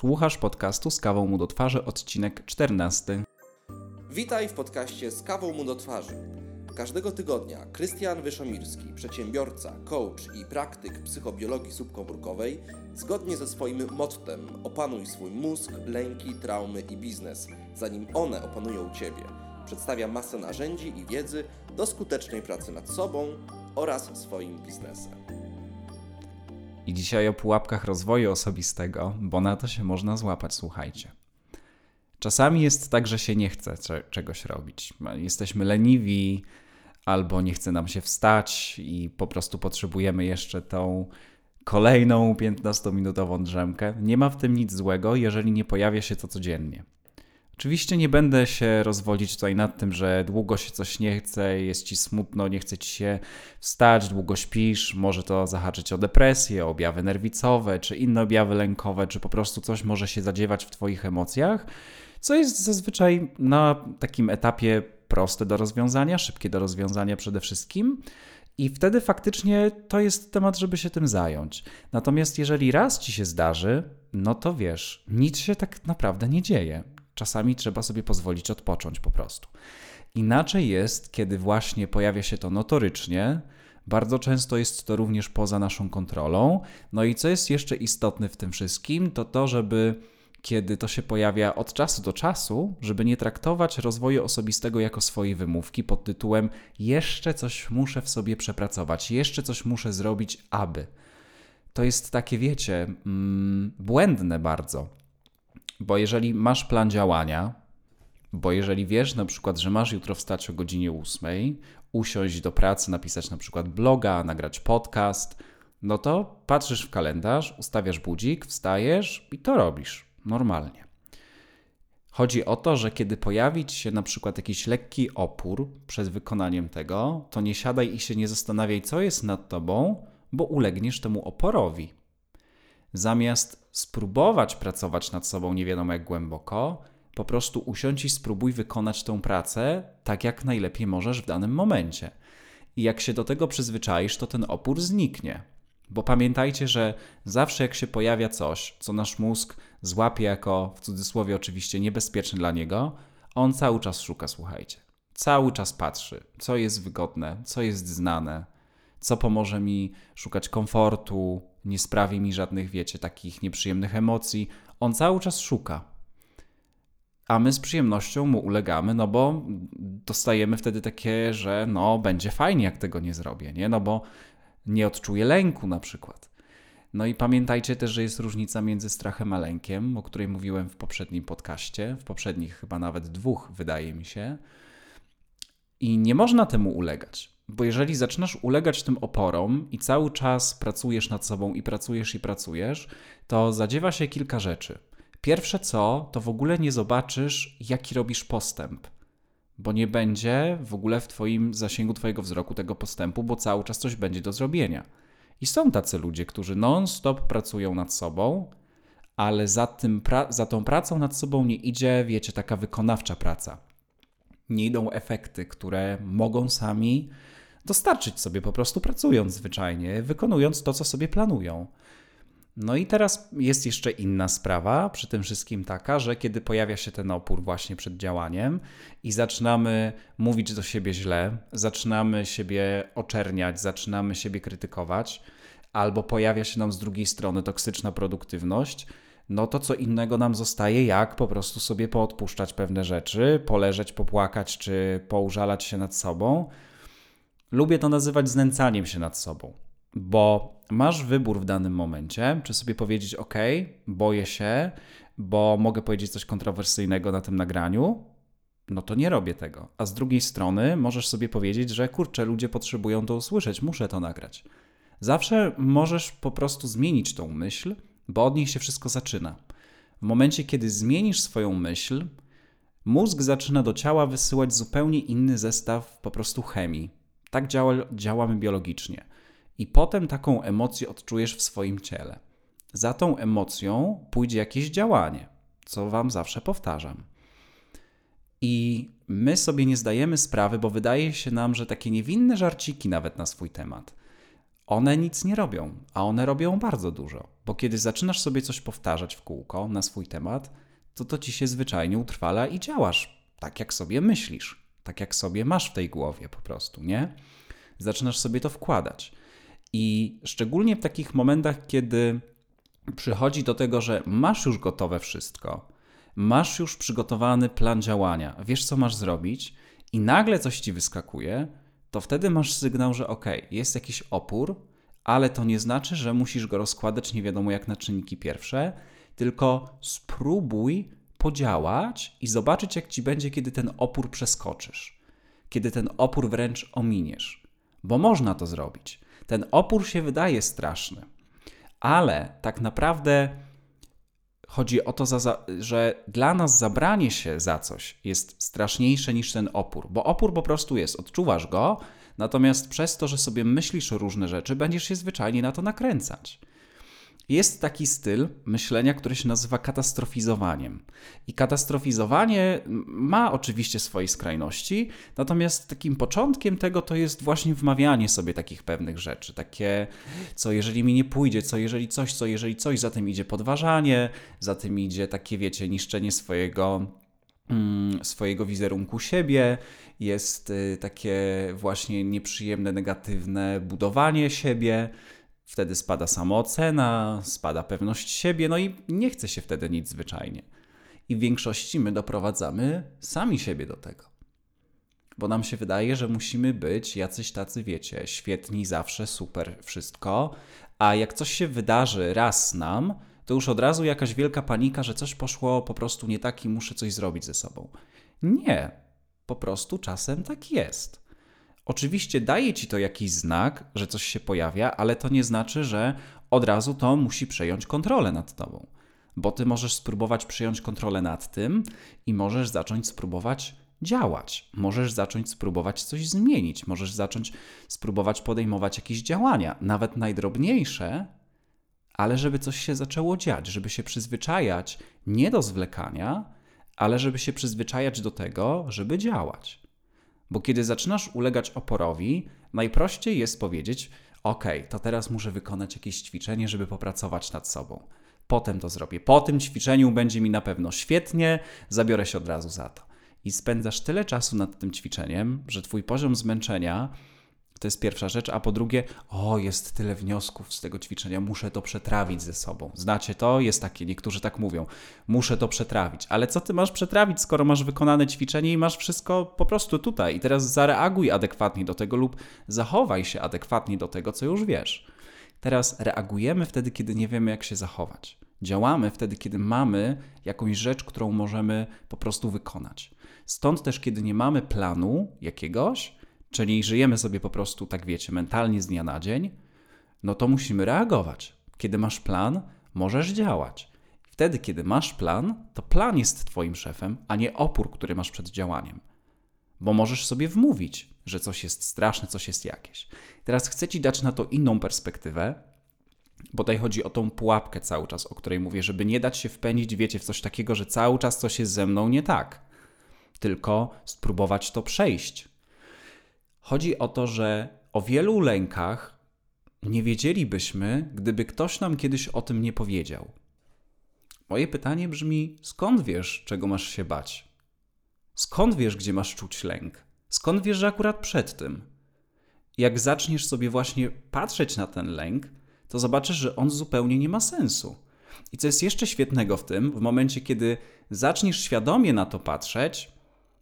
Słuchasz podcastu z kawą mu do twarzy, odcinek 14. Witaj w podcaście z kawą mu do twarzy. Każdego tygodnia Krystian Wyszomirski, przedsiębiorca, coach i praktyk psychobiologii subkomórkowej, zgodnie ze swoim mottem opanuj swój mózg, lęki, traumy i biznes, zanim one opanują Ciebie. Przedstawia masę narzędzi i wiedzy do skutecznej pracy nad sobą oraz swoim biznesem. I dzisiaj o pułapkach rozwoju osobistego, bo na to się można złapać, słuchajcie. Czasami jest tak, że się nie chce czegoś robić. Jesteśmy leniwi, albo nie chce nam się wstać i po prostu potrzebujemy jeszcze tą kolejną 15-minutową drzemkę. Nie ma w tym nic złego, jeżeli nie pojawia się to codziennie. Oczywiście nie będę się rozwodzić tutaj nad tym, że długo się coś nie chce, jest ci smutno, nie chce ci się wstać, długo śpisz, może to zahaczyć o depresję, o objawy nerwicowe, czy inne objawy lękowe, czy po prostu coś może się zadziewać w twoich emocjach, co jest zazwyczaj na takim etapie proste do rozwiązania, szybkie do rozwiązania przede wszystkim. I wtedy faktycznie to jest temat, żeby się tym zająć. Natomiast jeżeli raz ci się zdarzy, no to wiesz, nic się tak naprawdę nie dzieje. Czasami trzeba sobie pozwolić odpocząć po prostu. Inaczej jest, kiedy właśnie pojawia się to notorycznie. Bardzo często jest to również poza naszą kontrolą. No i co jest jeszcze istotne w tym wszystkim, to to, żeby kiedy to się pojawia od czasu do czasu, żeby nie traktować rozwoju osobistego jako swojej wymówki pod tytułem jeszcze coś muszę w sobie przepracować, jeszcze coś muszę zrobić, aby. To jest takie, wiecie, mm, błędne bardzo. Bo jeżeli masz plan działania, bo jeżeli wiesz na przykład, że masz jutro wstać o godzinie 8, usiąść do pracy, napisać na przykład bloga, nagrać podcast, no to patrzysz w kalendarz, ustawiasz budzik, wstajesz i to robisz normalnie. Chodzi o to, że kiedy pojawi ci się na przykład jakiś lekki opór przed wykonaniem tego, to nie siadaj i się nie zastanawiaj, co jest nad tobą, bo ulegniesz temu oporowi. Zamiast spróbować pracować nad sobą nie wiadomo jak głęboko, po prostu usiądź i spróbuj wykonać tę pracę tak, jak najlepiej możesz w danym momencie. I jak się do tego przyzwyczaisz, to ten opór zniknie. Bo pamiętajcie, że zawsze jak się pojawia coś, co nasz mózg złapie jako, w cudzysłowie oczywiście, niebezpieczne dla niego, on cały czas szuka, słuchajcie. Cały czas patrzy, co jest wygodne, co jest znane, co pomoże mi szukać komfortu, nie sprawi mi żadnych, wiecie, takich nieprzyjemnych emocji. On cały czas szuka. A my z przyjemnością mu ulegamy, no bo dostajemy wtedy takie, że no będzie fajnie, jak tego nie zrobię, nie? No bo nie odczuję lęku na przykład. No i pamiętajcie też, że jest różnica między strachem a lękiem, o której mówiłem w poprzednim podcaście, w poprzednich chyba nawet dwóch, wydaje mi się. I nie można temu ulegać. Bo jeżeli zaczynasz ulegać tym oporom i cały czas pracujesz nad sobą i pracujesz i pracujesz, to zadziewa się kilka rzeczy. Pierwsze co, to w ogóle nie zobaczysz, jaki robisz postęp, bo nie będzie w ogóle w Twoim zasięgu Twojego wzroku tego postępu, bo cały czas coś będzie do zrobienia. I są tacy ludzie, którzy non-stop pracują nad sobą, ale za, tym za tą pracą nad sobą nie idzie, wiecie, taka wykonawcza praca. Nie idą efekty, które mogą sami dostarczyć sobie po prostu pracując zwyczajnie, wykonując to, co sobie planują. No i teraz jest jeszcze inna sprawa przy tym wszystkim taka, że kiedy pojawia się ten opór właśnie przed działaniem i zaczynamy mówić do siebie źle, zaczynamy siebie oczerniać, zaczynamy siebie krytykować, albo pojawia się nam z drugiej strony toksyczna produktywność, no to co innego nam zostaje, jak po prostu sobie poodpuszczać pewne rzeczy, poleżeć, popłakać czy poużalać się nad sobą Lubię to nazywać znęcaniem się nad sobą, bo masz wybór w danym momencie, czy sobie powiedzieć: OK, boję się, bo mogę powiedzieć coś kontrowersyjnego na tym nagraniu, no to nie robię tego. A z drugiej strony możesz sobie powiedzieć, że kurczę, ludzie potrzebują to usłyszeć, muszę to nagrać. Zawsze możesz po prostu zmienić tą myśl, bo od niej się wszystko zaczyna. W momencie, kiedy zmienisz swoją myśl, mózg zaczyna do ciała wysyłać zupełnie inny zestaw po prostu chemii. Tak działa, działamy biologicznie. I potem taką emocję odczujesz w swoim ciele. Za tą emocją pójdzie jakieś działanie, co Wam zawsze powtarzam. I my sobie nie zdajemy sprawy, bo wydaje się nam, że takie niewinne żarciki nawet na swój temat. one nic nie robią, a one robią bardzo dużo. Bo kiedy zaczynasz sobie coś powtarzać w kółko na swój temat, to to ci się zwyczajnie utrwala i działasz tak, jak sobie myślisz, tak jak sobie masz w tej głowie po prostu, nie? Zaczynasz sobie to wkładać. I szczególnie w takich momentach, kiedy przychodzi do tego, że masz już gotowe wszystko, masz już przygotowany plan działania, wiesz co masz zrobić i nagle coś ci wyskakuje, to wtedy masz sygnał, że ok, jest jakiś opór, ale to nie znaczy, że musisz go rozkładać nie wiadomo jak na czynniki pierwsze, tylko spróbuj podziałać i zobaczyć, jak ci będzie, kiedy ten opór przeskoczysz, kiedy ten opór wręcz ominiesz. Bo można to zrobić. Ten opór się wydaje straszny, ale tak naprawdę chodzi o to, że dla nas zabranie się za coś jest straszniejsze niż ten opór, bo opór po prostu jest, odczuwasz go, natomiast przez to, że sobie myślisz różne rzeczy, będziesz się zwyczajnie na to nakręcać. Jest taki styl myślenia, który się nazywa katastrofizowaniem. I katastrofizowanie ma oczywiście swoje skrajności, natomiast takim początkiem tego to jest właśnie wmawianie sobie takich pewnych rzeczy. Takie, co jeżeli mi nie pójdzie, co jeżeli coś, co jeżeli coś, za tym idzie podważanie, za tym idzie takie, wiecie, niszczenie swojego mm, swojego wizerunku siebie, jest y, takie właśnie nieprzyjemne, negatywne budowanie siebie. Wtedy spada samoocena, spada pewność siebie, no i nie chce się wtedy nic zwyczajnie. I w większości my doprowadzamy sami siebie do tego. Bo nam się wydaje, że musimy być jacyś tacy, wiecie, świetni, zawsze super, wszystko, a jak coś się wydarzy raz nam, to już od razu jakaś wielka panika, że coś poszło po prostu nie tak i muszę coś zrobić ze sobą. Nie, po prostu czasem tak jest. Oczywiście daje ci to jakiś znak, że coś się pojawia, ale to nie znaczy, że od razu to musi przejąć kontrolę nad tobą. Bo ty możesz spróbować przejąć kontrolę nad tym i możesz zacząć spróbować działać. Możesz zacząć spróbować coś zmienić, możesz zacząć spróbować podejmować jakieś działania, nawet najdrobniejsze, ale żeby coś się zaczęło dziać, żeby się przyzwyczajać nie do zwlekania, ale żeby się przyzwyczajać do tego, żeby działać. Bo kiedy zaczynasz ulegać oporowi, najprościej jest powiedzieć: OK, to teraz muszę wykonać jakieś ćwiczenie, żeby popracować nad sobą. Potem to zrobię. Po tym ćwiczeniu będzie mi na pewno świetnie, zabiorę się od razu za to. I spędzasz tyle czasu nad tym ćwiczeniem, że twój poziom zmęczenia to jest pierwsza rzecz, a po drugie, o, jest tyle wniosków z tego ćwiczenia, muszę to przetrawić ze sobą. Znacie to? Jest takie, niektórzy tak mówią, muszę to przetrawić. Ale co ty masz przetrawić, skoro masz wykonane ćwiczenie i masz wszystko po prostu tutaj? I teraz zareaguj adekwatnie do tego lub zachowaj się adekwatnie do tego, co już wiesz. Teraz reagujemy wtedy, kiedy nie wiemy, jak się zachować. Działamy wtedy, kiedy mamy jakąś rzecz, którą możemy po prostu wykonać. Stąd też, kiedy nie mamy planu jakiegoś, czyli żyjemy sobie po prostu, tak wiecie, mentalnie z dnia na dzień, no to musimy reagować. Kiedy masz plan, możesz działać. Wtedy, kiedy masz plan, to plan jest Twoim szefem, a nie opór, który masz przed działaniem. Bo możesz sobie wmówić, że coś jest straszne, coś jest jakieś. Teraz chcę Ci dać na to inną perspektywę, bo tutaj chodzi o tą pułapkę cały czas, o której mówię, żeby nie dać się wpędzić, wiecie, w coś takiego, że cały czas coś jest ze mną nie tak. Tylko spróbować to przejść, Chodzi o to, że o wielu lękach nie wiedzielibyśmy, gdyby ktoś nam kiedyś o tym nie powiedział. Moje pytanie brzmi: skąd wiesz, czego masz się bać? Skąd wiesz, gdzie masz czuć lęk? Skąd wiesz, że akurat przed tym? Jak zaczniesz sobie właśnie patrzeć na ten lęk, to zobaczysz, że on zupełnie nie ma sensu. I co jest jeszcze świetnego w tym, w momencie, kiedy zaczniesz świadomie na to patrzeć,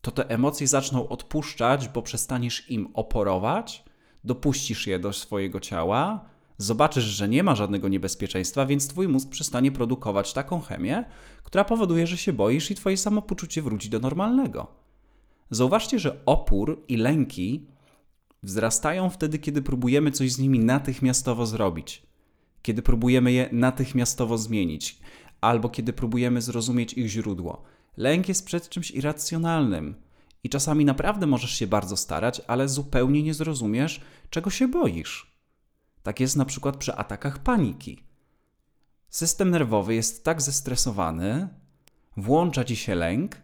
to te emocje zaczną odpuszczać, bo przestaniesz im oporować, dopuścisz je do swojego ciała, zobaczysz, że nie ma żadnego niebezpieczeństwa, więc twój mózg przestanie produkować taką chemię, która powoduje, że się boisz i twoje samopoczucie wróci do normalnego. Zauważcie, że opór i lęki wzrastają wtedy, kiedy próbujemy coś z nimi natychmiastowo zrobić, kiedy próbujemy je natychmiastowo zmienić, albo kiedy próbujemy zrozumieć ich źródło. Lęk jest przed czymś irracjonalnym i czasami naprawdę możesz się bardzo starać, ale zupełnie nie zrozumiesz, czego się boisz. Tak jest na przykład przy atakach paniki. System nerwowy jest tak zestresowany, włącza ci się lęk,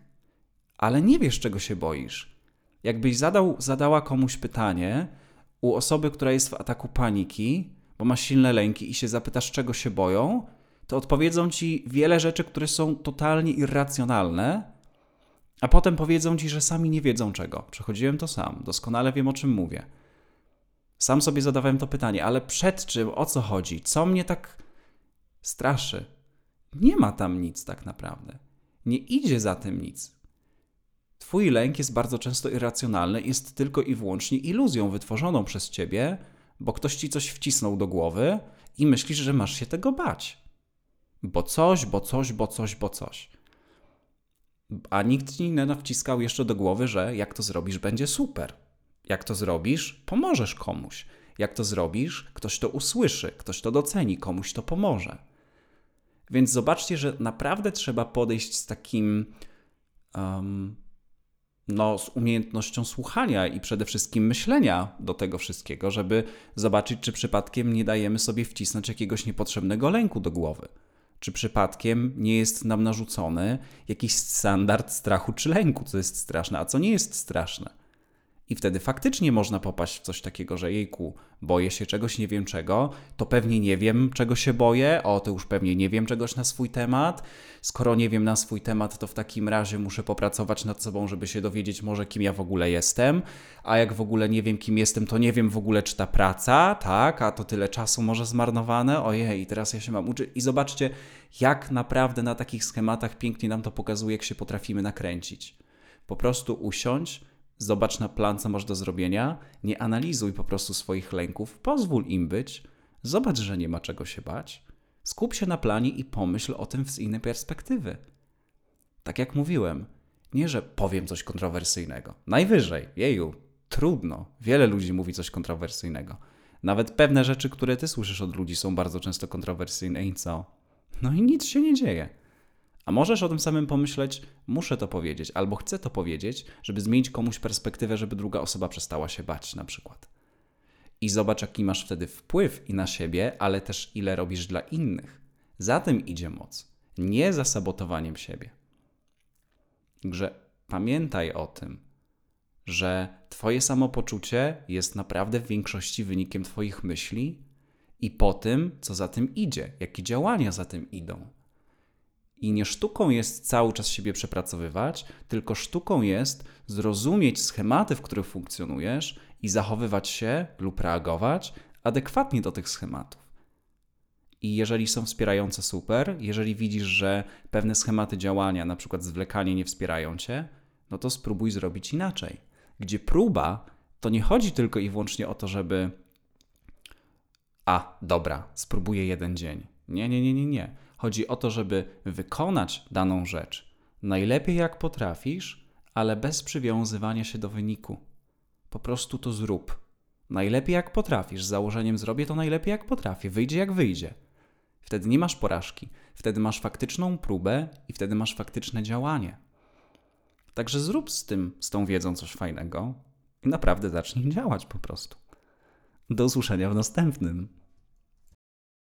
ale nie wiesz, czego się boisz. Jakbyś zadał, zadała komuś pytanie, u osoby, która jest w ataku paniki, bo ma silne lęki i się zapytasz, czego się boją, to odpowiedzą ci wiele rzeczy, które są totalnie irracjonalne, a potem powiedzą ci, że sami nie wiedzą czego. Przechodziłem to sam, doskonale wiem o czym mówię. Sam sobie zadawałem to pytanie, ale przed czym, o co chodzi, co mnie tak straszy? Nie ma tam nic tak naprawdę. Nie idzie za tym nic. Twój lęk jest bardzo często irracjonalny, jest tylko i wyłącznie iluzją wytworzoną przez ciebie, bo ktoś ci coś wcisnął do głowy i myślisz, że masz się tego bać. Bo coś, bo coś, bo coś, bo coś. A nikt ci nie nawciskał jeszcze do głowy, że jak to zrobisz, będzie super. Jak to zrobisz, pomożesz komuś. Jak to zrobisz, ktoś to usłyszy, ktoś to doceni, komuś to pomoże. Więc zobaczcie, że naprawdę trzeba podejść z takim, um, no, z umiejętnością słuchania i przede wszystkim myślenia do tego wszystkiego, żeby zobaczyć, czy przypadkiem nie dajemy sobie wcisnąć jakiegoś niepotrzebnego lęku do głowy. Czy przypadkiem nie jest nam narzucony jakiś standard strachu czy lęku, co jest straszne, a co nie jest straszne. I wtedy faktycznie można popaść w coś takiego, że jejku, boję się czegoś, nie wiem czego, to pewnie nie wiem, czego się boję, o, to już pewnie nie wiem czegoś na swój temat. Skoro nie wiem na swój temat, to w takim razie muszę popracować nad sobą, żeby się dowiedzieć może, kim ja w ogóle jestem. A jak w ogóle nie wiem, kim jestem, to nie wiem w ogóle, czy ta praca, tak, a to tyle czasu może zmarnowane, ojej, teraz ja się mam uczyć. I zobaczcie, jak naprawdę na takich schematach pięknie nam to pokazuje, jak się potrafimy nakręcić. Po prostu usiąść, Zobacz na plan, co masz do zrobienia, nie analizuj po prostu swoich lęków, pozwól im być, zobacz, że nie ma czego się bać, skup się na planie i pomyśl o tym z innej perspektywy. Tak jak mówiłem, nie, że powiem coś kontrowersyjnego. Najwyżej, jeju, trudno. Wiele ludzi mówi coś kontrowersyjnego. Nawet pewne rzeczy, które ty słyszysz od ludzi, są bardzo często kontrowersyjne i co? No i nic się nie dzieje. A możesz o tym samym pomyśleć, muszę to powiedzieć, albo chcę to powiedzieć, żeby zmienić komuś perspektywę, żeby druga osoba przestała się bać, na przykład. I zobacz, jaki masz wtedy wpływ i na siebie, ale też ile robisz dla innych. Za tym idzie moc, nie za sabotowaniem siebie. Także pamiętaj o tym, że Twoje samopoczucie jest naprawdę w większości wynikiem Twoich myśli i po tym, co za tym idzie, jakie działania za tym idą. I nie sztuką jest cały czas siebie przepracowywać, tylko sztuką jest zrozumieć schematy, w których funkcjonujesz i zachowywać się lub reagować adekwatnie do tych schematów. I jeżeli są wspierające, super. Jeżeli widzisz, że pewne schematy działania, na przykład zwlekanie, nie wspierają cię, no to spróbuj zrobić inaczej. Gdzie próba to nie chodzi tylko i wyłącznie o to, żeby. A, dobra, spróbuję jeden dzień. Nie, nie, nie, nie, nie Chodzi o to, żeby wykonać daną rzecz najlepiej jak potrafisz, ale bez przywiązywania się do wyniku. Po prostu to zrób. Najlepiej jak potrafisz, z założeniem zrobię to najlepiej jak potrafię, wyjdzie jak wyjdzie. Wtedy nie masz porażki, wtedy masz faktyczną próbę i wtedy masz faktyczne działanie. Także zrób z tym, z tą wiedzą coś fajnego i naprawdę zacznij działać po prostu. Do usłyszenia w następnym.